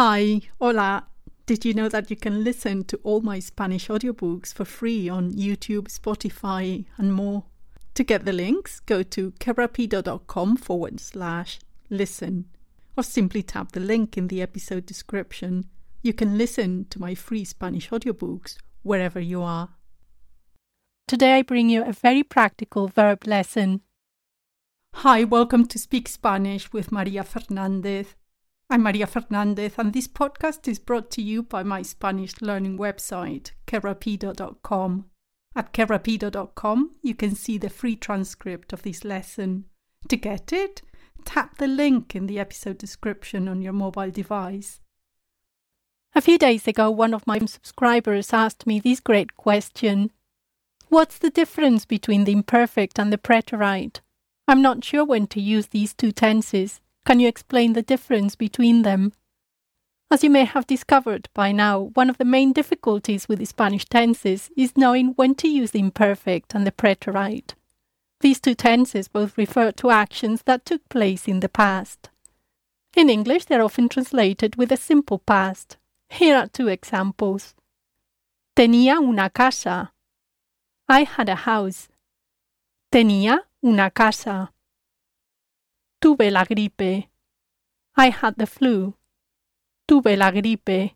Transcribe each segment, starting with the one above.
Hi, hola. Did you know that you can listen to all my Spanish audiobooks for free on YouTube, Spotify, and more? To get the links, go to kerapido.com forward slash listen, or simply tap the link in the episode description. You can listen to my free Spanish audiobooks wherever you are. Today I bring you a very practical verb lesson. Hi, welcome to Speak Spanish with Maria Fernandez. I'm Maria Fernandez, and this podcast is brought to you by my Spanish learning website, kerapido.com. At kerapido.com, you can see the free transcript of this lesson. To get it, tap the link in the episode description on your mobile device. A few days ago, one of my subscribers asked me this great question What's the difference between the imperfect and the preterite? I'm not sure when to use these two tenses. Can you explain the difference between them? As you may have discovered by now, one of the main difficulties with the Spanish tenses is knowing when to use the imperfect and the preterite. These two tenses both refer to actions that took place in the past. In English, they're often translated with a simple past. Here are two examples. Tenía una casa. I had a house. Tenía una casa. Tuve la gripe. I had the flu. Tuve la gripe.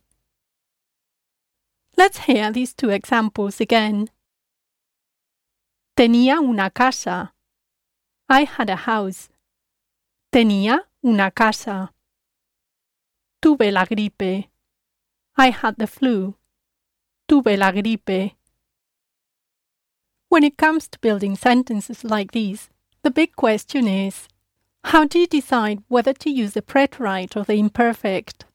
Let's hear these two examples again. Tenía una casa. I had a house. Tenía una casa. Tuve la gripe. I had the flu. Tuve la gripe. When it comes to building sentences like these, the big question is how do you decide whether to use the preterite or the imperfect?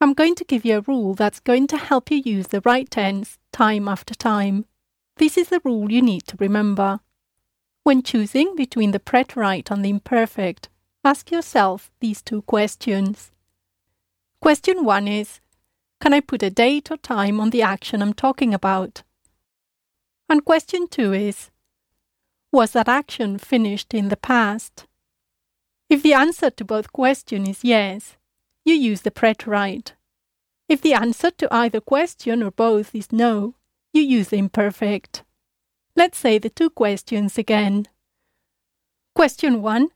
I'm going to give you a rule that's going to help you use the right tense time after time. This is the rule you need to remember. When choosing between the preterite and the imperfect, ask yourself these two questions. Question 1 is Can I put a date or time on the action I'm talking about? And question 2 is Was that action finished in the past? If the answer to both questions is yes, you use the preterite. If the answer to either question or both is no, you use the imperfect. Let's say the two questions again. Question 1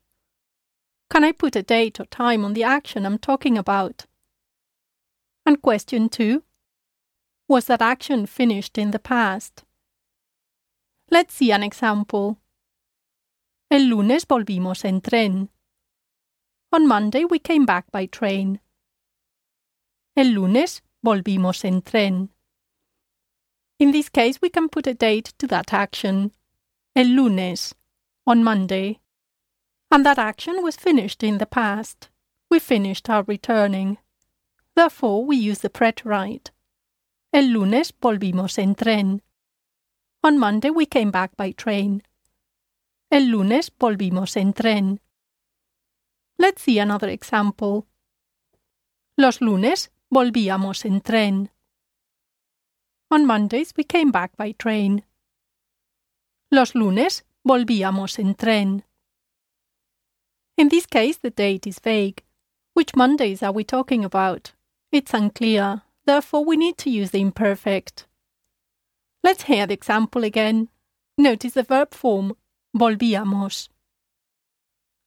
Can I put a date or time on the action I'm talking about? And question 2 Was that action finished in the past? Let's see an example. El lunes volvimos en tren. On Monday we came back by train. El lunes volvimos en tren. In this case, we can put a date to that action. El lunes, on Monday. And that action was finished in the past. We finished our returning. Therefore, we use the preterite. El lunes volvimos en tren. On Monday we came back by train. El lunes volvimos en tren. Let's see another example. Los lunes volvíamos en tren. On Mondays we came back by train. Los lunes volvíamos en tren. In this case, the date is vague. Which Mondays are we talking about? It's unclear, therefore, we need to use the imperfect. Let's hear the example again. Notice the verb form volvíamos.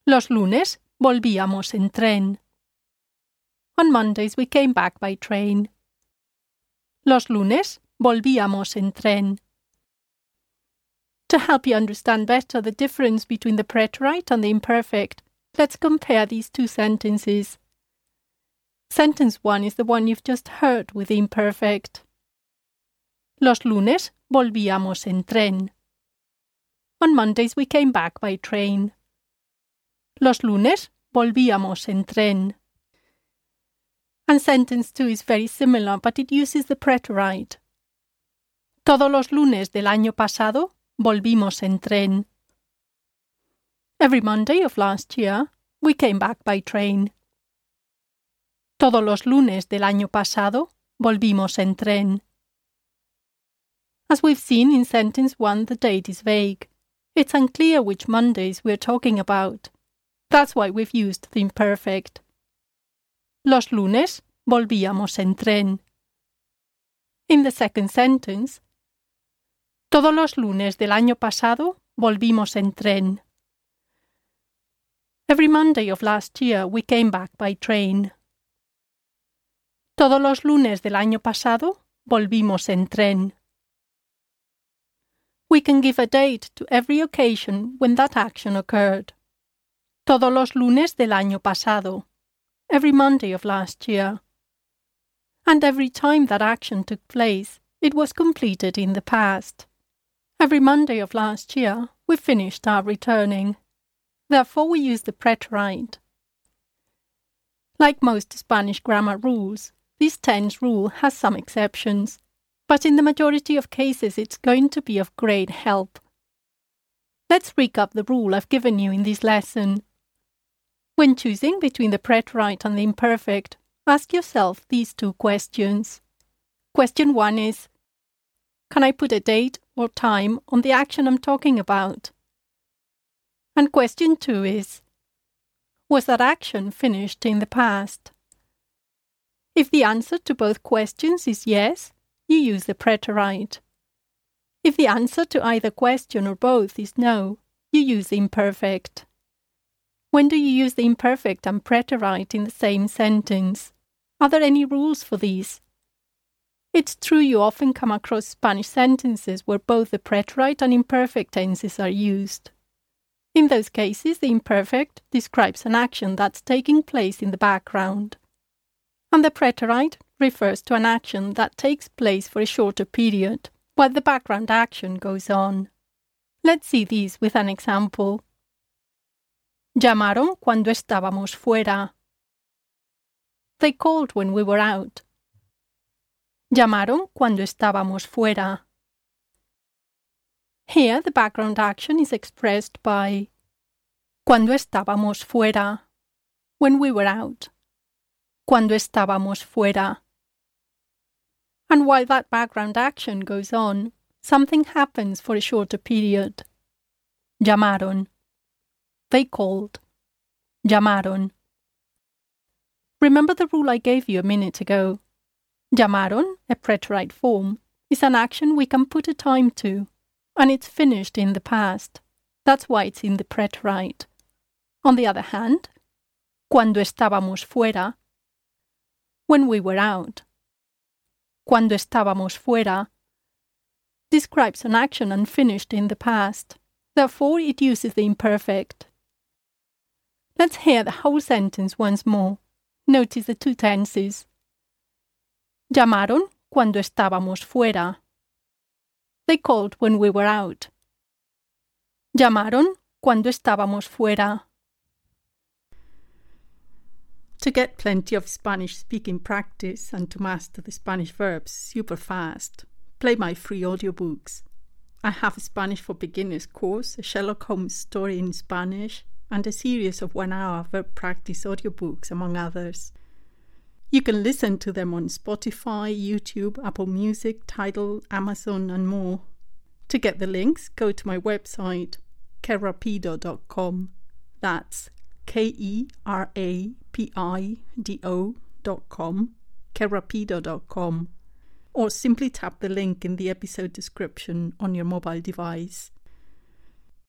Los lunes volvíamos en tren. On Mondays we came back by train. Los lunes volvíamos en tren. To help you understand better the difference between the preterite and the imperfect, let's compare these two sentences. Sentence 1 is the one you've just heard with the imperfect. Los lunes volvíamos en tren. On Mondays we came back by train. Los lunes volvíamos en tren. And sentence 2 is very similar, but it uses the preterite. Todos los lunes del año pasado volvimos en tren. Every Monday of last year, we came back by train. Todos los lunes del año pasado volvimos en tren. As we've seen in sentence 1, the date is vague. It's unclear which Mondays we're talking about. That's why we've used the imperfect. Los lunes volvíamos en tren. In the second sentence, todos los lunes del año pasado volvimos en tren. Every Monday of last year we came back by train. Todos los lunes del año pasado volvimos en tren. We can give a date to every occasion when that action occurred. Todos los lunes del año pasado. Every Monday of last year. And every time that action took place, it was completed in the past. Every Monday of last year, we finished our returning. Therefore, we use the preterite. Like most Spanish grammar rules, this tense rule has some exceptions, but in the majority of cases it's going to be of great help. Let's recap the rule I've given you in this lesson. When choosing between the preterite and the imperfect, ask yourself these two questions. Question 1 is Can I put a date or time on the action I'm talking about? And question 2 is Was that action finished in the past? If the answer to both questions is yes, you use the preterite. If the answer to either question or both is no, you use the imperfect. When do you use the imperfect and preterite in the same sentence? Are there any rules for these? It's true you often come across Spanish sentences where both the preterite and imperfect tenses are used. In those cases, the imperfect describes an action that's taking place in the background and the preterite refers to an action that takes place for a shorter period, while the background action goes on. Let's see these with an example. Llamaron cuando estábamos fuera. They called when we were out. Llamaron cuando estábamos fuera. Here the background action is expressed by cuando estábamos fuera, when we were out cuando estábamos fuera. And while that background action goes on, something happens for a shorter period. Llamaron. They called. Llamaron. Remember the rule I gave you a minute ago. Llamaron, a preterite form, is an action we can put a time to, and it's finished in the past. That's why it's in the preterite. On the other hand, cuando estábamos fuera when we were out. Cuando estábamos fuera describes an action unfinished in the past, therefore it uses the imperfect. Let's hear the whole sentence once more. Notice the two tenses. Llamaron cuando estábamos fuera. They called when we were out. Llamaron cuando estábamos fuera. To get plenty of Spanish speaking practice and to master the Spanish verbs super fast, play my free audiobooks. I have a Spanish for Beginners course, a Sherlock Holmes story in Spanish, and a series of one hour verb practice audiobooks, among others. You can listen to them on Spotify, YouTube, Apple Music, Tidal, Amazon, and more. To get the links, go to my website, kerapido.com. That's K E R A P I D O dot com, kerapido or simply tap the link in the episode description on your mobile device.